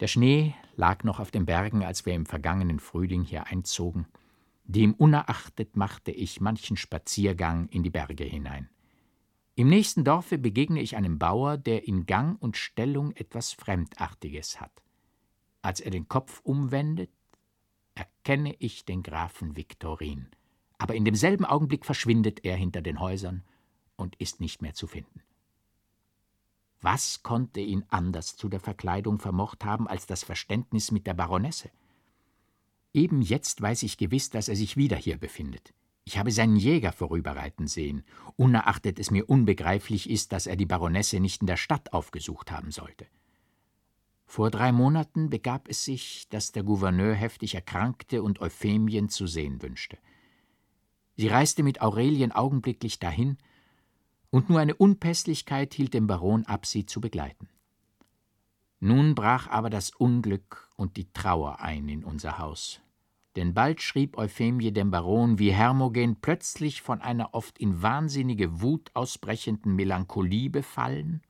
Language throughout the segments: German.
Der Schnee lag noch auf den Bergen, als wir im vergangenen Frühling hier einzogen. Dem unerachtet machte ich manchen Spaziergang in die Berge hinein. Im nächsten Dorfe begegne ich einem Bauer, der in Gang und Stellung etwas Fremdartiges hat. Als er den Kopf umwendet, erkenne ich den Grafen Viktorin, aber in demselben Augenblick verschwindet er hinter den Häusern und ist nicht mehr zu finden. Was konnte ihn anders zu der Verkleidung vermocht haben als das Verständnis mit der Baronesse? Eben jetzt weiß ich gewiss, dass er sich wieder hier befindet. Ich habe seinen Jäger vorüberreiten sehen, unerachtet es mir unbegreiflich ist, dass er die Baronesse nicht in der Stadt aufgesucht haben sollte. Vor drei Monaten begab es sich, dass der Gouverneur heftig erkrankte und Euphemien zu sehen wünschte. Sie reiste mit Aurelien augenblicklich dahin, und nur eine Unpässlichkeit hielt den Baron ab, sie zu begleiten. Nun brach aber das Unglück und die Trauer ein in unser Haus, denn bald schrieb Euphemie dem Baron, wie Hermogen plötzlich von einer oft in wahnsinnige Wut ausbrechenden Melancholie befallen,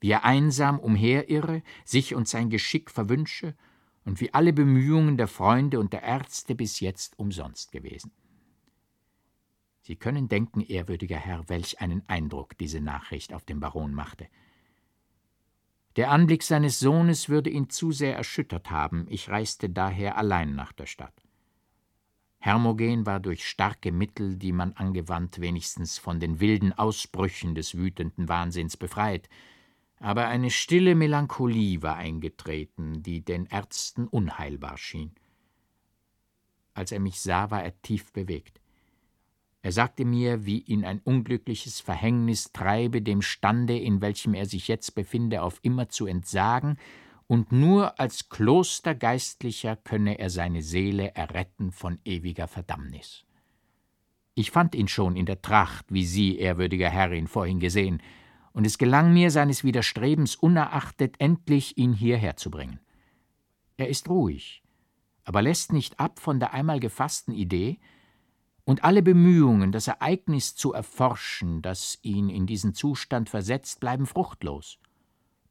wie er einsam umherirre, sich und sein Geschick verwünsche und wie alle Bemühungen der Freunde und der Ärzte bis jetzt umsonst gewesen. Sie können denken, ehrwürdiger Herr, welch einen Eindruck diese Nachricht auf den Baron machte. Der Anblick seines Sohnes würde ihn zu sehr erschüttert haben, ich reiste daher allein nach der Stadt. Hermogen war durch starke Mittel, die man angewandt, wenigstens von den wilden Ausbrüchen des wütenden Wahnsinns befreit, aber eine stille Melancholie war eingetreten, die den Ärzten unheilbar schien. Als er mich sah, war er tief bewegt. Er sagte mir, wie ihn ein unglückliches Verhängnis treibe, dem Stande, in welchem er sich jetzt befinde, auf immer zu entsagen, und nur als Klostergeistlicher könne er seine Seele erretten von ewiger Verdammnis. Ich fand ihn schon in der Tracht, wie Sie, ehrwürdiger Herr, ihn vorhin gesehen, und es gelang mir, seines Widerstrebens unerachtet, endlich ihn hierher zu bringen. Er ist ruhig, aber lässt nicht ab von der einmal gefassten Idee, und alle Bemühungen, das Ereignis zu erforschen, das ihn in diesen Zustand versetzt, bleiben fruchtlos,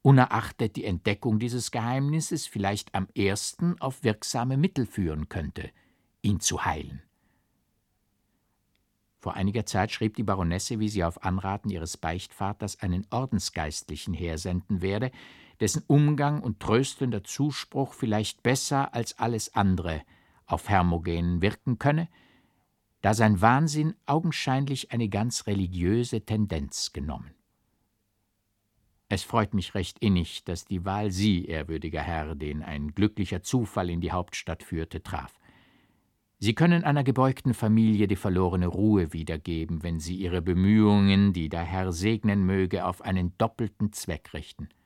unerachtet die Entdeckung dieses Geheimnisses vielleicht am ersten auf wirksame Mittel führen könnte, ihn zu heilen. Vor einiger Zeit schrieb die Baronesse, wie sie auf Anraten ihres Beichtvaters einen Ordensgeistlichen hersenden werde, dessen Umgang und tröstender Zuspruch vielleicht besser als alles andere auf Hermogen wirken könne, da sein Wahnsinn augenscheinlich eine ganz religiöse Tendenz genommen. Es freut mich recht innig, dass die Wahl Sie, ehrwürdiger Herr, den ein glücklicher Zufall in die Hauptstadt führte, traf. Sie können einer gebeugten Familie die verlorene Ruhe wiedergeben, wenn Sie Ihre Bemühungen, die der Herr segnen möge, auf einen doppelten Zweck richten –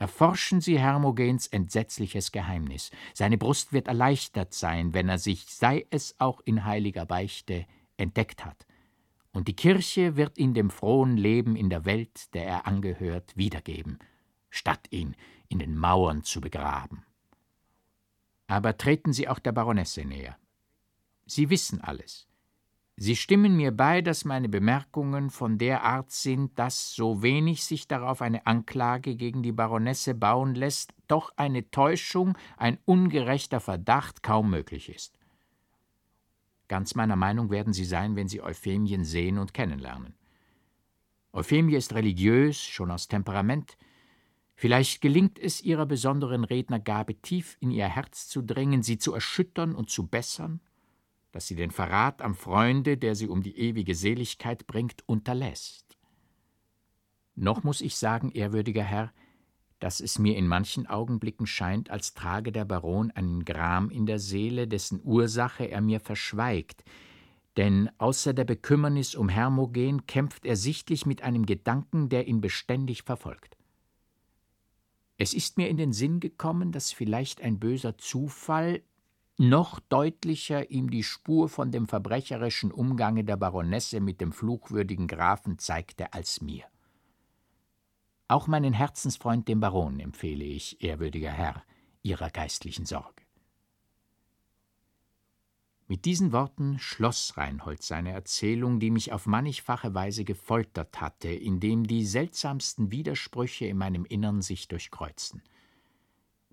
Erforschen Sie Hermogens entsetzliches Geheimnis. Seine Brust wird erleichtert sein, wenn er sich, sei es auch in heiliger Beichte, entdeckt hat. Und die Kirche wird ihn dem frohen Leben in der Welt, der er angehört, wiedergeben, statt ihn in den Mauern zu begraben. Aber treten Sie auch der Baronesse näher. Sie wissen alles. Sie stimmen mir bei, dass meine Bemerkungen von der Art sind, dass, so wenig sich darauf eine Anklage gegen die Baronesse bauen lässt, doch eine Täuschung, ein ungerechter Verdacht kaum möglich ist. Ganz meiner Meinung werden Sie sein, wenn Sie Euphemien sehen und kennenlernen. Euphemie ist religiös, schon aus Temperament. Vielleicht gelingt es ihrer besonderen Rednergabe tief in ihr Herz zu dringen, sie zu erschüttern und zu bessern dass sie den Verrat am Freunde, der sie um die ewige Seligkeit bringt, unterlässt. Noch muss ich sagen, ehrwürdiger Herr, dass es mir in manchen Augenblicken scheint, als trage der Baron einen Gram in der Seele, dessen Ursache er mir verschweigt, denn außer der Bekümmernis um Hermogen kämpft er sichtlich mit einem Gedanken, der ihn beständig verfolgt. Es ist mir in den Sinn gekommen, dass vielleicht ein böser Zufall noch deutlicher ihm die Spur von dem verbrecherischen Umgange der Baronesse mit dem fluchwürdigen Grafen zeigte als mir. Auch meinen Herzensfreund dem Baron empfehle ich, ehrwürdiger Herr, Ihrer geistlichen Sorge. Mit diesen Worten schloss Reinhold seine Erzählung, die mich auf mannigfache Weise gefoltert hatte, indem die seltsamsten Widersprüche in meinem Innern sich durchkreuzten.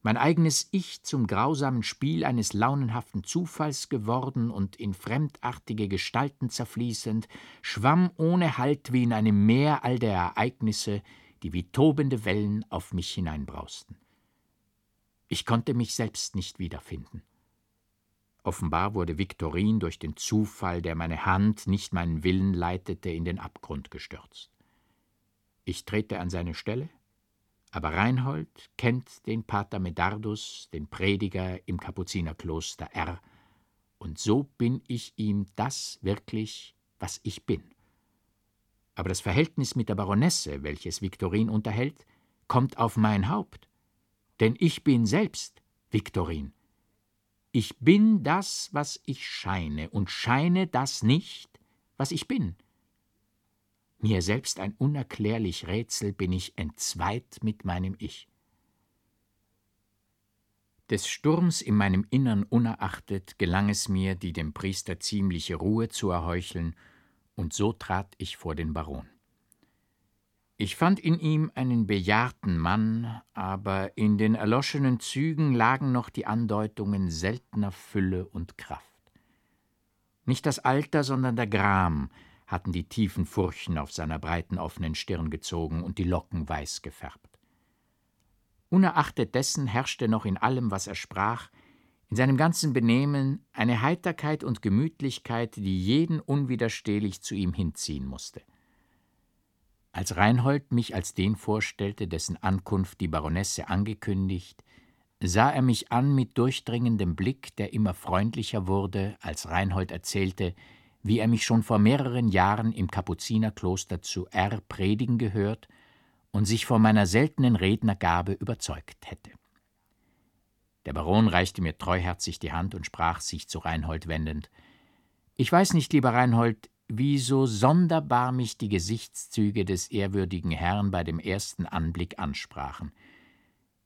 Mein eigenes Ich zum grausamen Spiel eines launenhaften Zufalls geworden und in fremdartige Gestalten zerfließend, schwamm ohne Halt wie in einem Meer all der Ereignisse, die wie tobende Wellen auf mich hineinbrausten. Ich konnte mich selbst nicht wiederfinden. Offenbar wurde Viktorin durch den Zufall, der meine Hand, nicht meinen Willen leitete, in den Abgrund gestürzt. Ich trete an seine Stelle, aber Reinhold kennt den Pater Medardus, den Prediger im Kapuzinerkloster R., und so bin ich ihm das wirklich, was ich bin. Aber das Verhältnis mit der Baronesse, welches Viktorin unterhält, kommt auf mein Haupt. Denn ich bin selbst Viktorin. Ich bin das, was ich scheine, und scheine das nicht, was ich bin. Mir selbst ein unerklärlich Rätsel bin ich entzweit mit meinem Ich. Des Sturms in meinem Innern unerachtet gelang es mir, die dem Priester ziemliche Ruhe zu erheucheln, und so trat ich vor den Baron. Ich fand in ihm einen bejahrten Mann, aber in den erloschenen Zügen lagen noch die Andeutungen seltener Fülle und Kraft. Nicht das Alter, sondern der Gram hatten die tiefen Furchen auf seiner breiten offenen Stirn gezogen und die Locken weiß gefärbt. Unerachtet dessen herrschte noch in allem, was er sprach, in seinem ganzen Benehmen eine Heiterkeit und Gemütlichkeit, die jeden unwiderstehlich zu ihm hinziehen musste. Als Reinhold mich als den vorstellte, dessen Ankunft die Baronesse angekündigt, sah er mich an mit durchdringendem Blick, der immer freundlicher wurde, als Reinhold erzählte, wie er mich schon vor mehreren Jahren im Kapuzinerkloster zu R predigen gehört und sich vor meiner seltenen Rednergabe überzeugt hätte. Der Baron reichte mir treuherzig die Hand und sprach, sich zu Reinhold wendend Ich weiß nicht, lieber Reinhold, wie so sonderbar mich die Gesichtszüge des ehrwürdigen Herrn bei dem ersten Anblick ansprachen.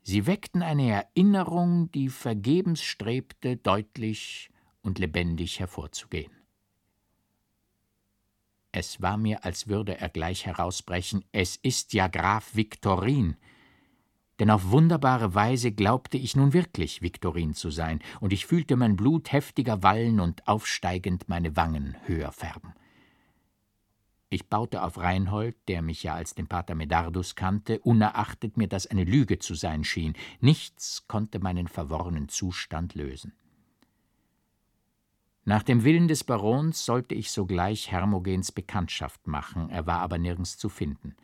Sie weckten eine Erinnerung, die vergebens strebte, deutlich und lebendig hervorzugehen. Es war mir, als würde er gleich herausbrechen, es ist ja Graf Viktorin. Denn auf wunderbare Weise glaubte ich nun wirklich Viktorin zu sein, und ich fühlte mein Blut heftiger wallen und aufsteigend meine Wangen höher färben. Ich baute auf Reinhold, der mich ja als den Pater Medardus kannte, unerachtet mir das eine Lüge zu sein schien. Nichts konnte meinen verworrenen Zustand lösen. Nach dem Willen des Barons sollte ich sogleich Hermogens Bekanntschaft machen, er war aber nirgends zu finden.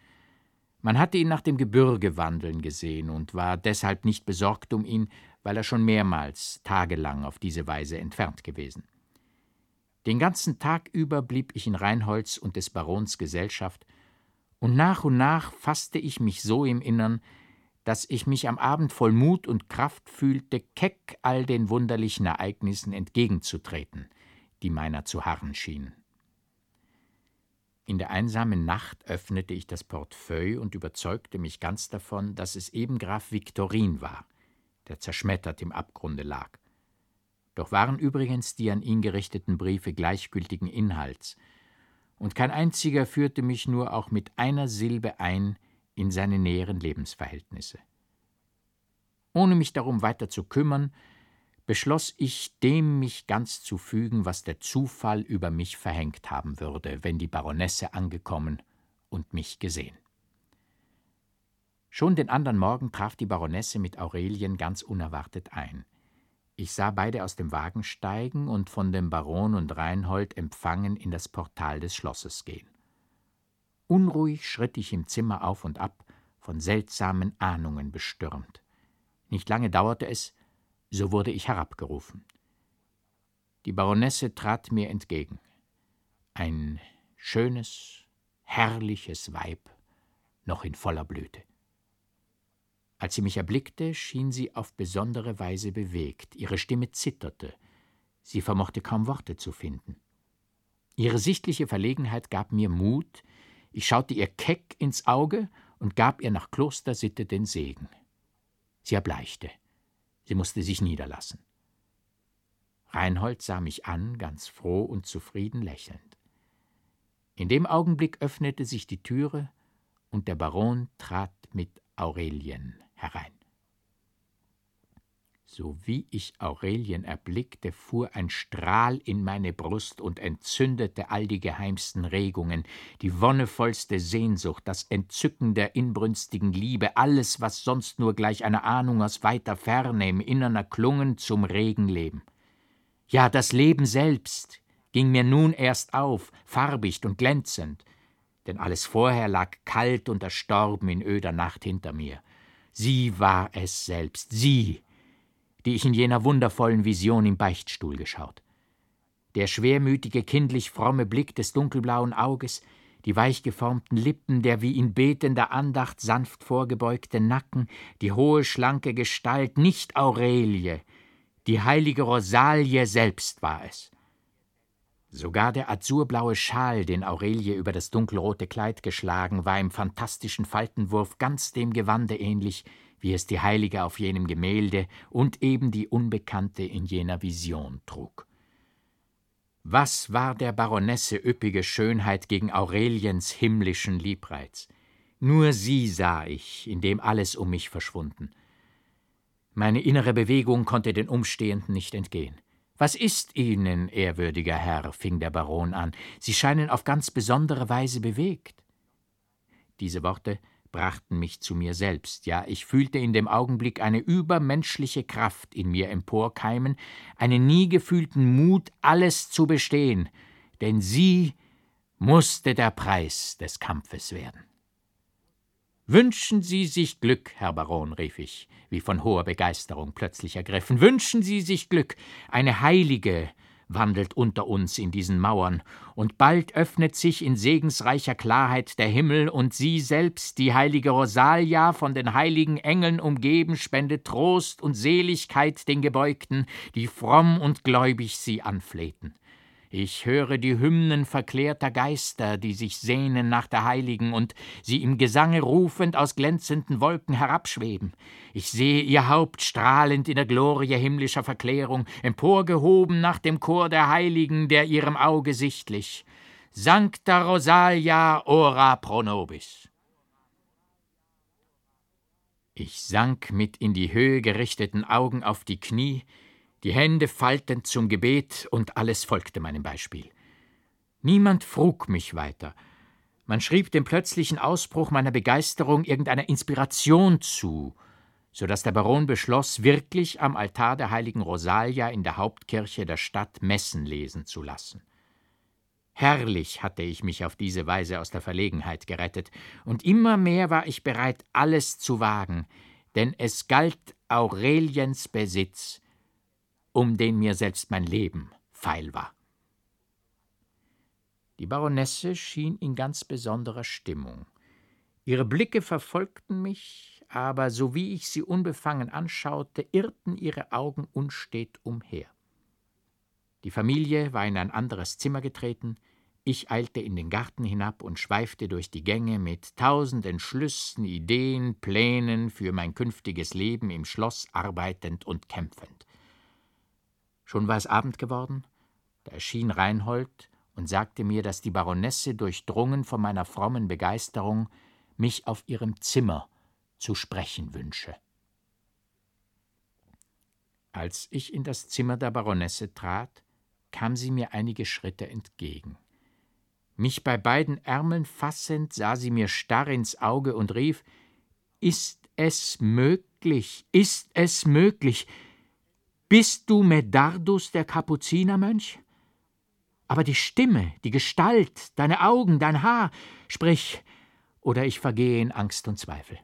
Man hatte ihn nach dem Gebirge wandeln gesehen und war deshalb nicht besorgt um ihn, weil er schon mehrmals tagelang auf diese Weise entfernt gewesen. Den ganzen Tag über blieb ich in Reinholds und des Barons Gesellschaft, und nach und nach fasste ich mich so im Innern, dass ich mich am Abend voll Mut und Kraft fühlte, keck all den wunderlichen Ereignissen entgegenzutreten, die meiner zu harren schienen. In der einsamen Nacht öffnete ich das Portefeuille und überzeugte mich ganz davon, dass es eben Graf Viktorin war, der zerschmettert im Abgrunde lag. Doch waren übrigens die an ihn gerichteten Briefe gleichgültigen Inhalts, und kein einziger führte mich nur auch mit einer Silbe ein in seine näheren Lebensverhältnisse. Ohne mich darum weiter zu kümmern, beschloss ich, dem mich ganz zu fügen, was der Zufall über mich verhängt haben würde, wenn die Baronesse angekommen und mich gesehen. Schon den andern Morgen traf die Baronesse mit Aurelien ganz unerwartet ein. Ich sah beide aus dem Wagen steigen und von dem Baron und Reinhold empfangen in das Portal des Schlosses gehen. Unruhig schritt ich im Zimmer auf und ab, von seltsamen Ahnungen bestürmt. Nicht lange dauerte es, so wurde ich herabgerufen. Die Baronesse trat mir entgegen. Ein schönes, herrliches Weib, noch in voller Blüte. Als sie mich erblickte, schien sie auf besondere Weise bewegt, ihre Stimme zitterte, sie vermochte kaum Worte zu finden. Ihre sichtliche Verlegenheit gab mir Mut, ich schaute ihr keck ins Auge und gab ihr nach Klostersitte den Segen. Sie erbleichte, sie musste sich niederlassen. Reinhold sah mich an, ganz froh und zufrieden lächelnd. In dem Augenblick öffnete sich die Türe, und der Baron trat mit Aurelien herein. So wie ich Aurelien erblickte, fuhr ein Strahl in meine Brust und entzündete all die geheimsten Regungen, die wonnevollste Sehnsucht, das Entzücken der inbrünstigen Liebe, alles, was sonst nur gleich einer Ahnung aus weiter Ferne im Innern erklungen, zum regen Leben. Ja, das Leben selbst ging mir nun erst auf, farbicht und glänzend, denn alles vorher lag kalt und erstorben in öder Nacht hinter mir. Sie war es selbst, sie, die ich in jener wundervollen Vision im Beichtstuhl geschaut. Der schwermütige, kindlich fromme Blick des dunkelblauen Auges, die weich geformten Lippen, der wie in betender Andacht sanft vorgebeugte Nacken, die hohe, schlanke Gestalt, nicht Aurelie, die heilige Rosalie selbst war es. Sogar der azurblaue Schal, den Aurelie über das dunkelrote Kleid geschlagen, war im fantastischen Faltenwurf ganz dem Gewande ähnlich, wie es die Heilige auf jenem Gemälde und eben die Unbekannte in jener Vision trug. Was war der Baronesse üppige Schönheit gegen Aureliens himmlischen Liebreiz? Nur sie sah ich, in dem alles um mich verschwunden. Meine innere Bewegung konnte den Umstehenden nicht entgehen. Was ist Ihnen, ehrwürdiger Herr? fing der Baron an. Sie scheinen auf ganz besondere Weise bewegt. Diese Worte brachten mich zu mir selbst, ja, ich fühlte in dem Augenblick eine übermenschliche Kraft in mir emporkeimen, einen nie gefühlten Mut, alles zu bestehen, denn sie musste der Preis des Kampfes werden. Wünschen Sie sich Glück, Herr Baron, rief ich, wie von hoher Begeisterung plötzlich ergriffen. Wünschen Sie sich Glück, eine heilige, wandelt unter uns in diesen Mauern, und bald öffnet sich in segensreicher Klarheit der Himmel, und sie selbst, die heilige Rosalia, von den heiligen Engeln umgeben, spendet Trost und Seligkeit den Gebeugten, die fromm und gläubig sie anflehten. Ich höre die Hymnen verklärter Geister, die sich sehnen nach der Heiligen und sie im Gesange rufend aus glänzenden Wolken herabschweben. Ich sehe ihr Haupt strahlend in der Glorie himmlischer Verklärung, emporgehoben nach dem Chor der Heiligen, der ihrem Auge sichtlich. Sancta Rosalia ora pro nobis. Ich sank mit in die Höhe gerichteten Augen auf die Knie, die Hände faltend zum Gebet, und alles folgte meinem Beispiel. Niemand frug mich weiter. Man schrieb dem plötzlichen Ausbruch meiner Begeisterung irgendeiner Inspiration zu, so dass der Baron beschloss, wirklich am Altar der heiligen Rosalia in der Hauptkirche der Stadt Messen lesen zu lassen. Herrlich hatte ich mich auf diese Weise aus der Verlegenheit gerettet, und immer mehr war ich bereit, alles zu wagen, denn es galt Aureliens Besitz, um den mir selbst mein Leben feil war. Die Baronesse schien in ganz besonderer Stimmung. Ihre Blicke verfolgten mich, aber so wie ich sie unbefangen anschaute, irrten ihre Augen unstet umher. Die Familie war in ein anderes Zimmer getreten, ich eilte in den Garten hinab und schweifte durch die Gänge mit tausend Entschlüssen, Ideen, Plänen für mein künftiges Leben im Schloss arbeitend und kämpfend. Schon war es Abend geworden, da erschien Reinhold und sagte mir, dass die Baronesse, durchdrungen von meiner frommen Begeisterung, mich auf ihrem Zimmer zu sprechen wünsche. Als ich in das Zimmer der Baronesse trat, kam sie mir einige Schritte entgegen. Mich bei beiden Ärmeln fassend, sah sie mir starr ins Auge und rief Ist es möglich, ist es möglich, bist du Medardus, der Kapuzinermönch? Aber die Stimme, die Gestalt, deine Augen, dein Haar, sprich, oder ich vergehe in Angst und Zweifel.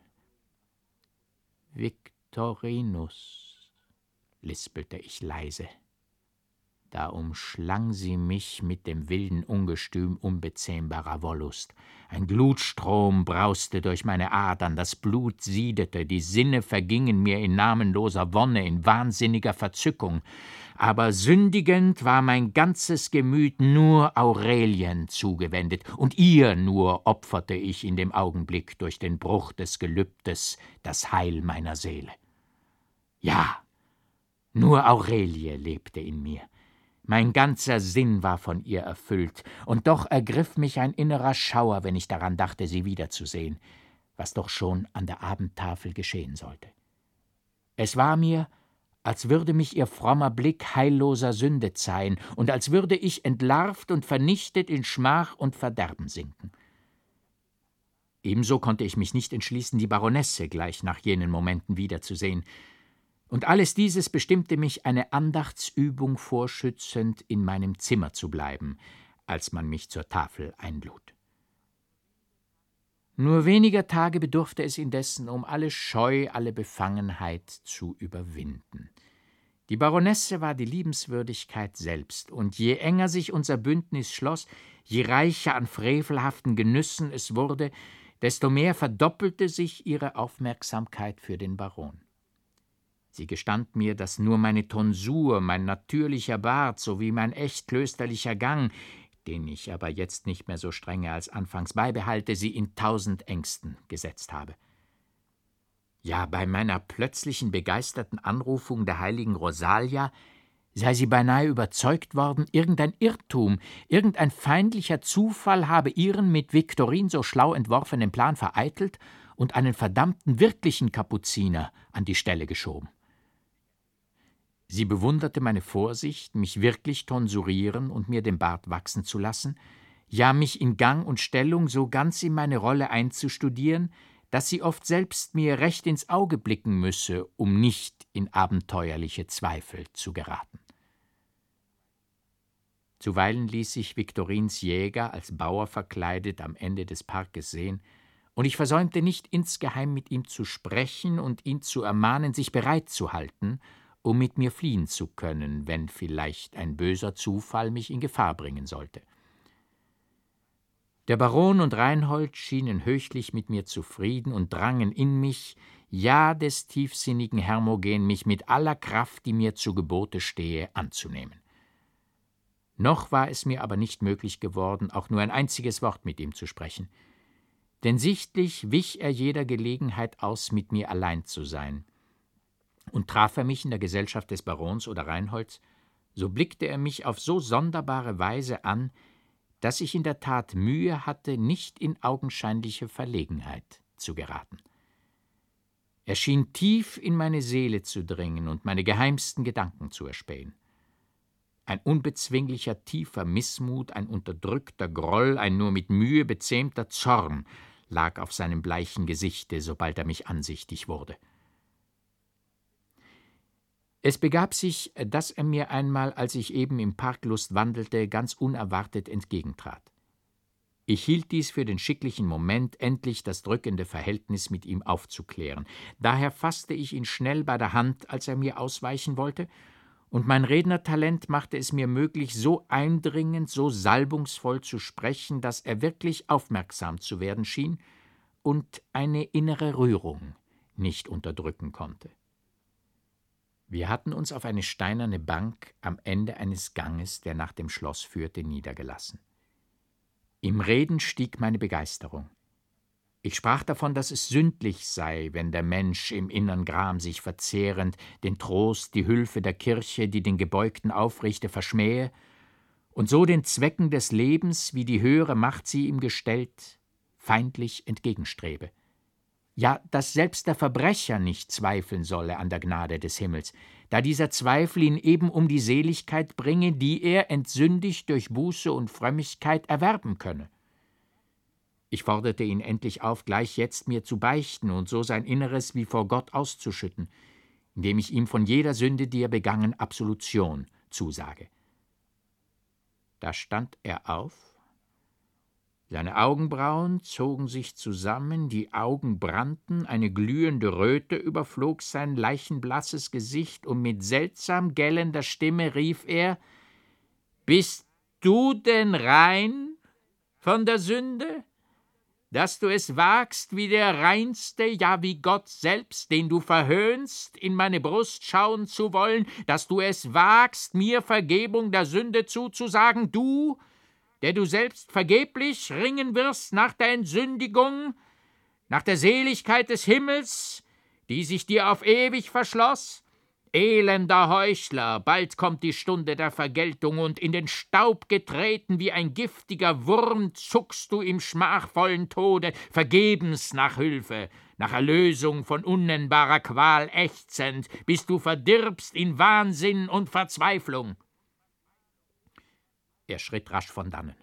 Victorinus, lispelte ich leise da umschlang sie mich mit dem wilden Ungestüm unbezähmbarer Wollust. Ein Glutstrom brauste durch meine Adern, das Blut siedete, die Sinne vergingen mir in namenloser Wonne, in wahnsinniger Verzückung. Aber sündigend war mein ganzes Gemüt nur Aurelien zugewendet, und ihr nur opferte ich in dem Augenblick durch den Bruch des Gelübdes das Heil meiner Seele. Ja, nur Aurelie lebte in mir. Mein ganzer Sinn war von ihr erfüllt, und doch ergriff mich ein innerer Schauer, wenn ich daran dachte, sie wiederzusehen, was doch schon an der Abendtafel geschehen sollte. Es war mir, als würde mich ihr frommer Blick heilloser Sünde zeihen und als würde ich entlarvt und vernichtet in Schmach und Verderben sinken. Ebenso konnte ich mich nicht entschließen, die Baronesse gleich nach jenen Momenten wiederzusehen. Und alles dieses bestimmte mich, eine Andachtsübung vorschützend in meinem Zimmer zu bleiben, als man mich zur Tafel einlud. Nur weniger Tage bedurfte es indessen, um alle Scheu, alle Befangenheit zu überwinden. Die Baronesse war die Liebenswürdigkeit selbst, und je enger sich unser Bündnis schloss, je reicher an frevelhaften Genüssen es wurde, desto mehr verdoppelte sich ihre Aufmerksamkeit für den Baron. Sie gestand mir, dass nur meine Tonsur, mein natürlicher Bart sowie mein echt klösterlicher Gang den ich aber jetzt nicht mehr so strenge als anfangs beibehalte, sie in tausend Ängsten gesetzt habe. Ja, bei meiner plötzlichen begeisterten Anrufung der heiligen Rosalia sei sie beinahe überzeugt worden, irgendein Irrtum, irgendein feindlicher Zufall habe ihren mit Viktorin so schlau entworfenen Plan vereitelt und einen verdammten wirklichen Kapuziner an die Stelle geschoben. Sie bewunderte meine Vorsicht, mich wirklich tonsurieren und mir den Bart wachsen zu lassen, ja mich in Gang und Stellung so ganz in meine Rolle einzustudieren, dass sie oft selbst mir recht ins Auge blicken müsse, um nicht in abenteuerliche Zweifel zu geraten. Zuweilen ließ sich Viktorins Jäger als Bauer verkleidet am Ende des Parkes sehen, und ich versäumte nicht insgeheim mit ihm zu sprechen und ihn zu ermahnen, sich bereit zu halten um mit mir fliehen zu können, wenn vielleicht ein böser Zufall mich in Gefahr bringen sollte. Der Baron und Reinhold schienen höchlich mit mir zufrieden und drangen in mich, ja des tiefsinnigen Hermogen, mich mit aller Kraft, die mir zu Gebote stehe, anzunehmen. Noch war es mir aber nicht möglich geworden, auch nur ein einziges Wort mit ihm zu sprechen, denn sichtlich wich er jeder Gelegenheit aus, mit mir allein zu sein, und traf er mich in der Gesellschaft des Barons oder Reinholds, so blickte er mich auf so sonderbare Weise an, dass ich in der Tat Mühe hatte, nicht in augenscheinliche Verlegenheit zu geraten. Er schien tief in meine Seele zu dringen und meine geheimsten Gedanken zu erspähen. Ein unbezwinglicher tiefer Missmut, ein unterdrückter Groll, ein nur mit Mühe bezähmter Zorn lag auf seinem bleichen Gesichte, sobald er mich ansichtig wurde. Es begab sich, dass er mir einmal, als ich eben im Parklust wandelte, ganz unerwartet entgegentrat. Ich hielt dies für den schicklichen Moment, endlich das drückende Verhältnis mit ihm aufzuklären. Daher fasste ich ihn schnell bei der Hand, als er mir ausweichen wollte, und mein Rednertalent machte es mir möglich, so eindringend, so salbungsvoll zu sprechen, dass er wirklich aufmerksam zu werden schien und eine innere Rührung nicht unterdrücken konnte. Wir hatten uns auf eine steinerne Bank am Ende eines Ganges, der nach dem Schloss führte, niedergelassen. Im Reden stieg meine Begeisterung. Ich sprach davon, dass es sündlich sei, wenn der Mensch im innern Gram sich verzehrend den Trost, die Hülfe der Kirche, die den Gebeugten aufrichte, verschmähe und so den Zwecken des Lebens, wie die höhere Macht sie ihm gestellt, feindlich entgegenstrebe ja, dass selbst der Verbrecher nicht zweifeln solle an der Gnade des Himmels, da dieser Zweifel ihn eben um die Seligkeit bringe, die er entsündigt durch Buße und Frömmigkeit erwerben könne. Ich forderte ihn endlich auf, gleich jetzt mir zu beichten und so sein Inneres wie vor Gott auszuschütten, indem ich ihm von jeder Sünde, die er begangen, Absolution zusage. Da stand er auf, seine Augenbrauen zogen sich zusammen, die Augen brannten, eine glühende Röte überflog sein leichenblasses Gesicht, und mit seltsam gellender Stimme rief er Bist du denn rein von der Sünde, dass du es wagst, wie der reinste, ja wie Gott selbst, den du verhöhnst, in meine Brust schauen zu wollen, dass du es wagst, mir Vergebung der Sünde zuzusagen, du, der du selbst vergeblich ringen wirst nach der Entsündigung, nach der Seligkeit des Himmels, die sich dir auf ewig verschloss? Elender Heuchler, bald kommt die Stunde der Vergeltung, und in den Staub getreten wie ein giftiger Wurm zuckst du im schmachvollen Tode vergebens nach Hülfe. nach Erlösung von unnennbarer Qual ächzend, bis du verdirbst in Wahnsinn und Verzweiflung. Er schritt rasch von dannen.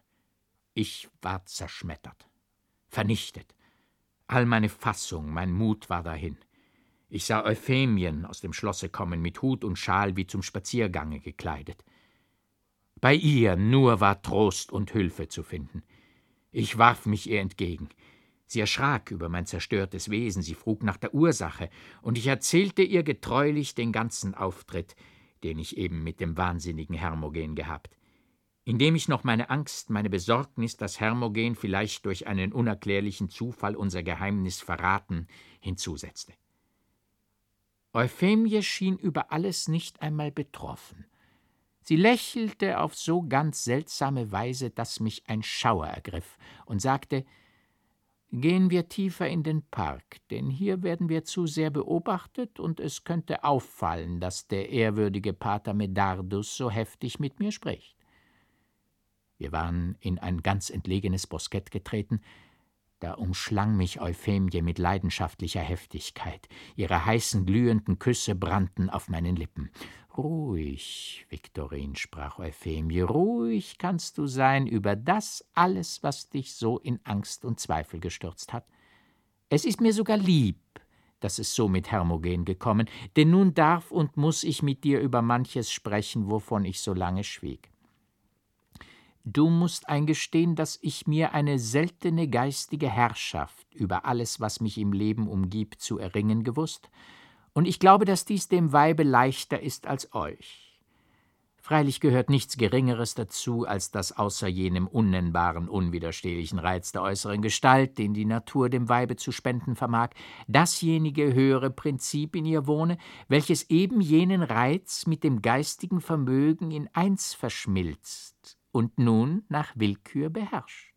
Ich war zerschmettert, vernichtet. All meine Fassung, mein Mut war dahin. Ich sah Euphemien aus dem Schlosse kommen, mit Hut und Schal wie zum Spaziergange gekleidet. Bei ihr nur war Trost und Hülfe zu finden. Ich warf mich ihr entgegen. Sie erschrak über mein zerstörtes Wesen, sie frug nach der Ursache, und ich erzählte ihr getreulich den ganzen Auftritt, den ich eben mit dem wahnsinnigen Hermogen gehabt indem ich noch meine Angst, meine Besorgnis, dass Hermogen vielleicht durch einen unerklärlichen Zufall unser Geheimnis verraten, hinzusetzte. Euphemie schien über alles nicht einmal betroffen. Sie lächelte auf so ganz seltsame Weise, dass mich ein Schauer ergriff, und sagte Gehen wir tiefer in den Park, denn hier werden wir zu sehr beobachtet, und es könnte auffallen, dass der ehrwürdige Pater Medardus so heftig mit mir spricht. Wir waren in ein ganz entlegenes Boskett getreten, da umschlang mich Euphemie mit leidenschaftlicher Heftigkeit. Ihre heißen, glühenden Küsse brannten auf meinen Lippen. Ruhig, Viktorin, sprach Euphemie, ruhig kannst du sein über das alles, was dich so in Angst und Zweifel gestürzt hat. Es ist mir sogar lieb, dass es so mit Hermogen gekommen, denn nun darf und muss ich mit dir über manches sprechen, wovon ich so lange schwieg. Du musst eingestehen, dass ich mir eine seltene geistige Herrschaft über alles, was mich im Leben umgibt, zu erringen gewusst, und ich glaube, dass dies dem Weibe leichter ist als euch. Freilich gehört nichts Geringeres dazu, als dass außer jenem unnennbaren, unwiderstehlichen Reiz der äußeren Gestalt, den die Natur dem Weibe zu spenden vermag, dasjenige höhere Prinzip in ihr wohne, welches eben jenen Reiz mit dem geistigen Vermögen in eins verschmilzt und nun nach Willkür beherrscht.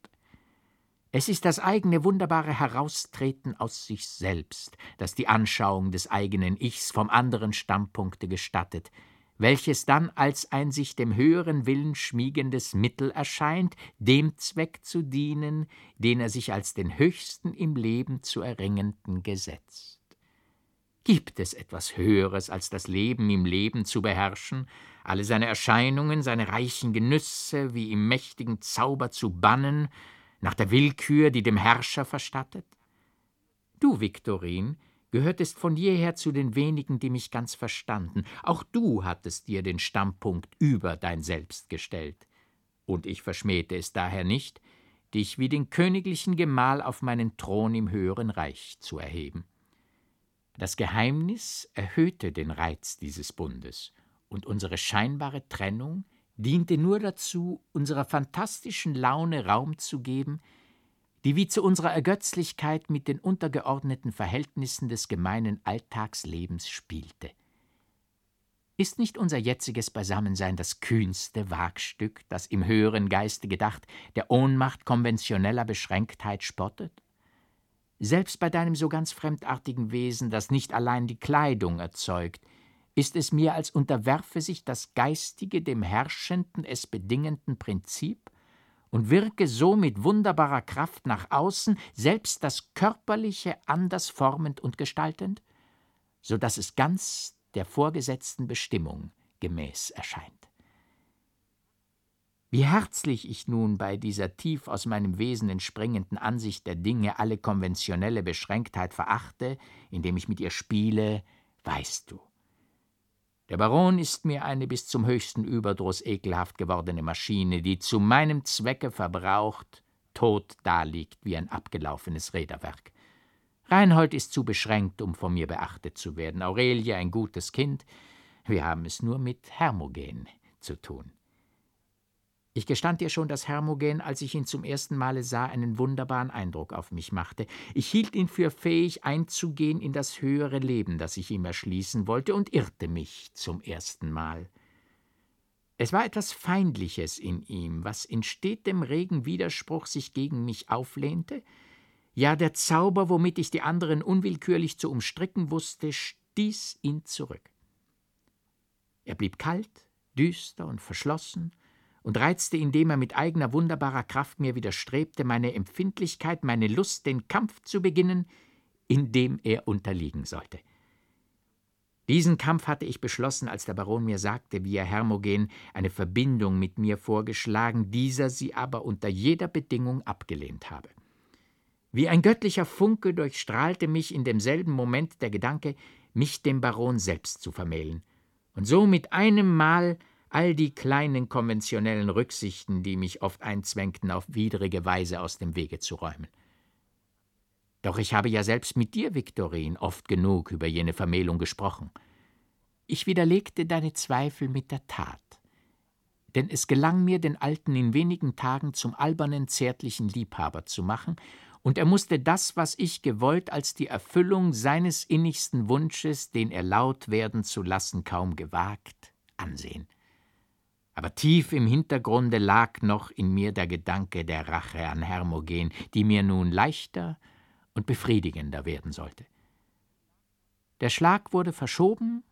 Es ist das eigene wunderbare Heraustreten aus sich selbst, das die Anschauung des eigenen Ichs vom anderen Standpunkte gestattet, welches dann als ein sich dem höheren Willen schmiegendes Mittel erscheint, dem Zweck zu dienen, den er sich als den höchsten im Leben zu erringenden gesetzt. Gibt es etwas Höheres, als das Leben im Leben zu beherrschen, alle seine Erscheinungen, seine reichen Genüsse wie im mächtigen Zauber zu bannen, nach der Willkür, die dem Herrscher verstattet? Du, Viktorin, gehörtest von jeher zu den wenigen, die mich ganz verstanden. Auch du hattest dir den Standpunkt über dein Selbst gestellt. Und ich verschmähte es daher nicht, dich wie den königlichen Gemahl auf meinen Thron im höheren Reich zu erheben. Das Geheimnis erhöhte den Reiz dieses Bundes, und unsere scheinbare Trennung diente nur dazu, unserer fantastischen Laune Raum zu geben, die wie zu unserer Ergötzlichkeit mit den untergeordneten Verhältnissen des gemeinen Alltagslebens spielte. Ist nicht unser jetziges Beisammensein das kühnste Wagstück, das im höheren Geiste gedacht der Ohnmacht konventioneller Beschränktheit spottet? Selbst bei deinem so ganz fremdartigen Wesen, das nicht allein die Kleidung erzeugt, ist es mir, als unterwerfe sich das Geistige dem herrschenden, es bedingenden Prinzip und wirke so mit wunderbarer Kraft nach außen, selbst das Körperliche anders formend und gestaltend, so dass es ganz der vorgesetzten Bestimmung gemäß erscheint. Wie herzlich ich nun bei dieser tief aus meinem Wesen entspringenden Ansicht der Dinge alle konventionelle Beschränktheit verachte, indem ich mit ihr spiele, weißt du. Der Baron ist mir eine bis zum höchsten Überdruss ekelhaft gewordene Maschine, die zu meinem Zwecke verbraucht, tot daliegt wie ein abgelaufenes Räderwerk. Reinhold ist zu beschränkt, um von mir beachtet zu werden, Aurelie ein gutes Kind, wir haben es nur mit Hermogen zu tun. Ich gestand dir schon, dass Hermogen, als ich ihn zum ersten Male sah, einen wunderbaren Eindruck auf mich machte. Ich hielt ihn für fähig, einzugehen in das höhere Leben, das ich ihm erschließen wollte, und irrte mich zum ersten Mal. Es war etwas Feindliches in ihm, was in stetem regen Widerspruch sich gegen mich auflehnte, ja der Zauber, womit ich die anderen unwillkürlich zu umstricken wusste, stieß ihn zurück. Er blieb kalt, düster und verschlossen, und reizte, indem er mit eigener wunderbarer Kraft mir widerstrebte, meine Empfindlichkeit, meine Lust, den Kampf zu beginnen, in dem er unterliegen sollte. Diesen Kampf hatte ich beschlossen, als der Baron mir sagte, wie er Hermogen eine Verbindung mit mir vorgeschlagen, dieser sie aber unter jeder Bedingung abgelehnt habe. Wie ein göttlicher Funke durchstrahlte mich in demselben Moment der Gedanke, mich dem Baron selbst zu vermählen, und so mit einem Mal all die kleinen konventionellen Rücksichten, die mich oft einzwängten, auf widrige Weise aus dem Wege zu räumen. Doch ich habe ja selbst mit dir, Viktorin, oft genug über jene Vermählung gesprochen. Ich widerlegte deine Zweifel mit der Tat. Denn es gelang mir, den Alten in wenigen Tagen zum albernen, zärtlichen Liebhaber zu machen, und er musste das, was ich gewollt, als die Erfüllung seines innigsten Wunsches, den er laut werden zu lassen kaum gewagt, ansehen. Aber tief im Hintergrunde lag noch in mir der Gedanke der Rache an Hermogen, die mir nun leichter und befriedigender werden sollte. Der Schlag wurde verschoben,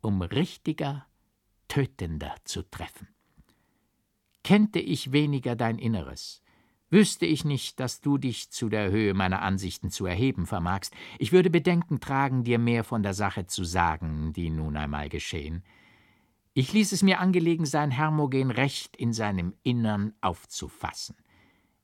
um richtiger, tötender zu treffen. Kennte ich weniger dein Inneres, wüsste ich nicht, dass du dich zu der Höhe meiner Ansichten zu erheben vermagst, ich würde Bedenken tragen, dir mehr von der Sache zu sagen, die nun einmal geschehen. Ich ließ es mir angelegen sein, Hermogen recht in seinem Innern aufzufassen.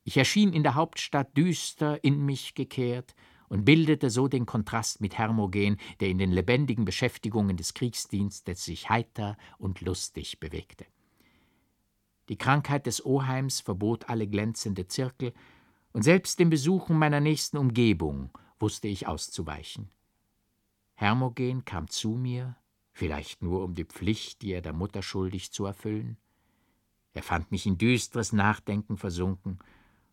Ich erschien in der Hauptstadt düster in mich gekehrt und bildete so den Kontrast mit Hermogen, der in den lebendigen Beschäftigungen des Kriegsdienstes sich heiter und lustig bewegte. Die Krankheit des Oheims verbot alle glänzende Zirkel, und selbst den Besuchen meiner nächsten Umgebung wusste ich auszuweichen. Hermogen kam zu mir, vielleicht nur um die Pflicht, die er der Mutter schuldig zu erfüllen. Er fand mich in düstres Nachdenken versunken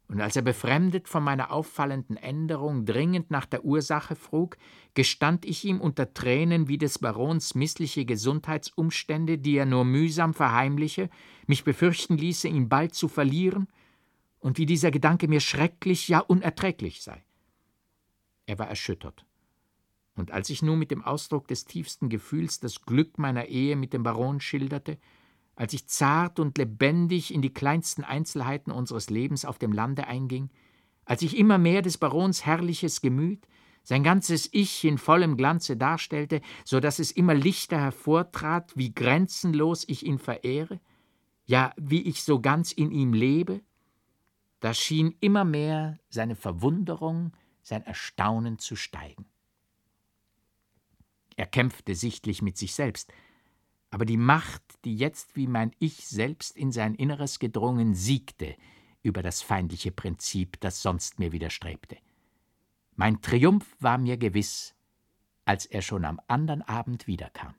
und als er befremdet von meiner auffallenden Änderung dringend nach der Ursache frug, gestand ich ihm unter Tränen, wie des Barons missliche Gesundheitsumstände, die er nur mühsam verheimliche, mich befürchten ließe, ihn bald zu verlieren, und wie dieser Gedanke mir schrecklich, ja unerträglich sei. Er war erschüttert. Und als ich nun mit dem Ausdruck des tiefsten Gefühls das Glück meiner Ehe mit dem Baron schilderte, als ich zart und lebendig in die kleinsten Einzelheiten unseres Lebens auf dem Lande einging, als ich immer mehr des Barons herrliches Gemüt, sein ganzes Ich in vollem Glanze darstellte, so dass es immer lichter hervortrat, wie grenzenlos ich ihn verehre, ja, wie ich so ganz in ihm lebe, da schien immer mehr seine Verwunderung, sein Erstaunen zu steigen. Er kämpfte sichtlich mit sich selbst, aber die Macht, die jetzt wie mein Ich selbst in sein Inneres gedrungen, siegte über das feindliche Prinzip, das sonst mir widerstrebte. Mein Triumph war mir gewiss, als er schon am andern Abend wiederkam.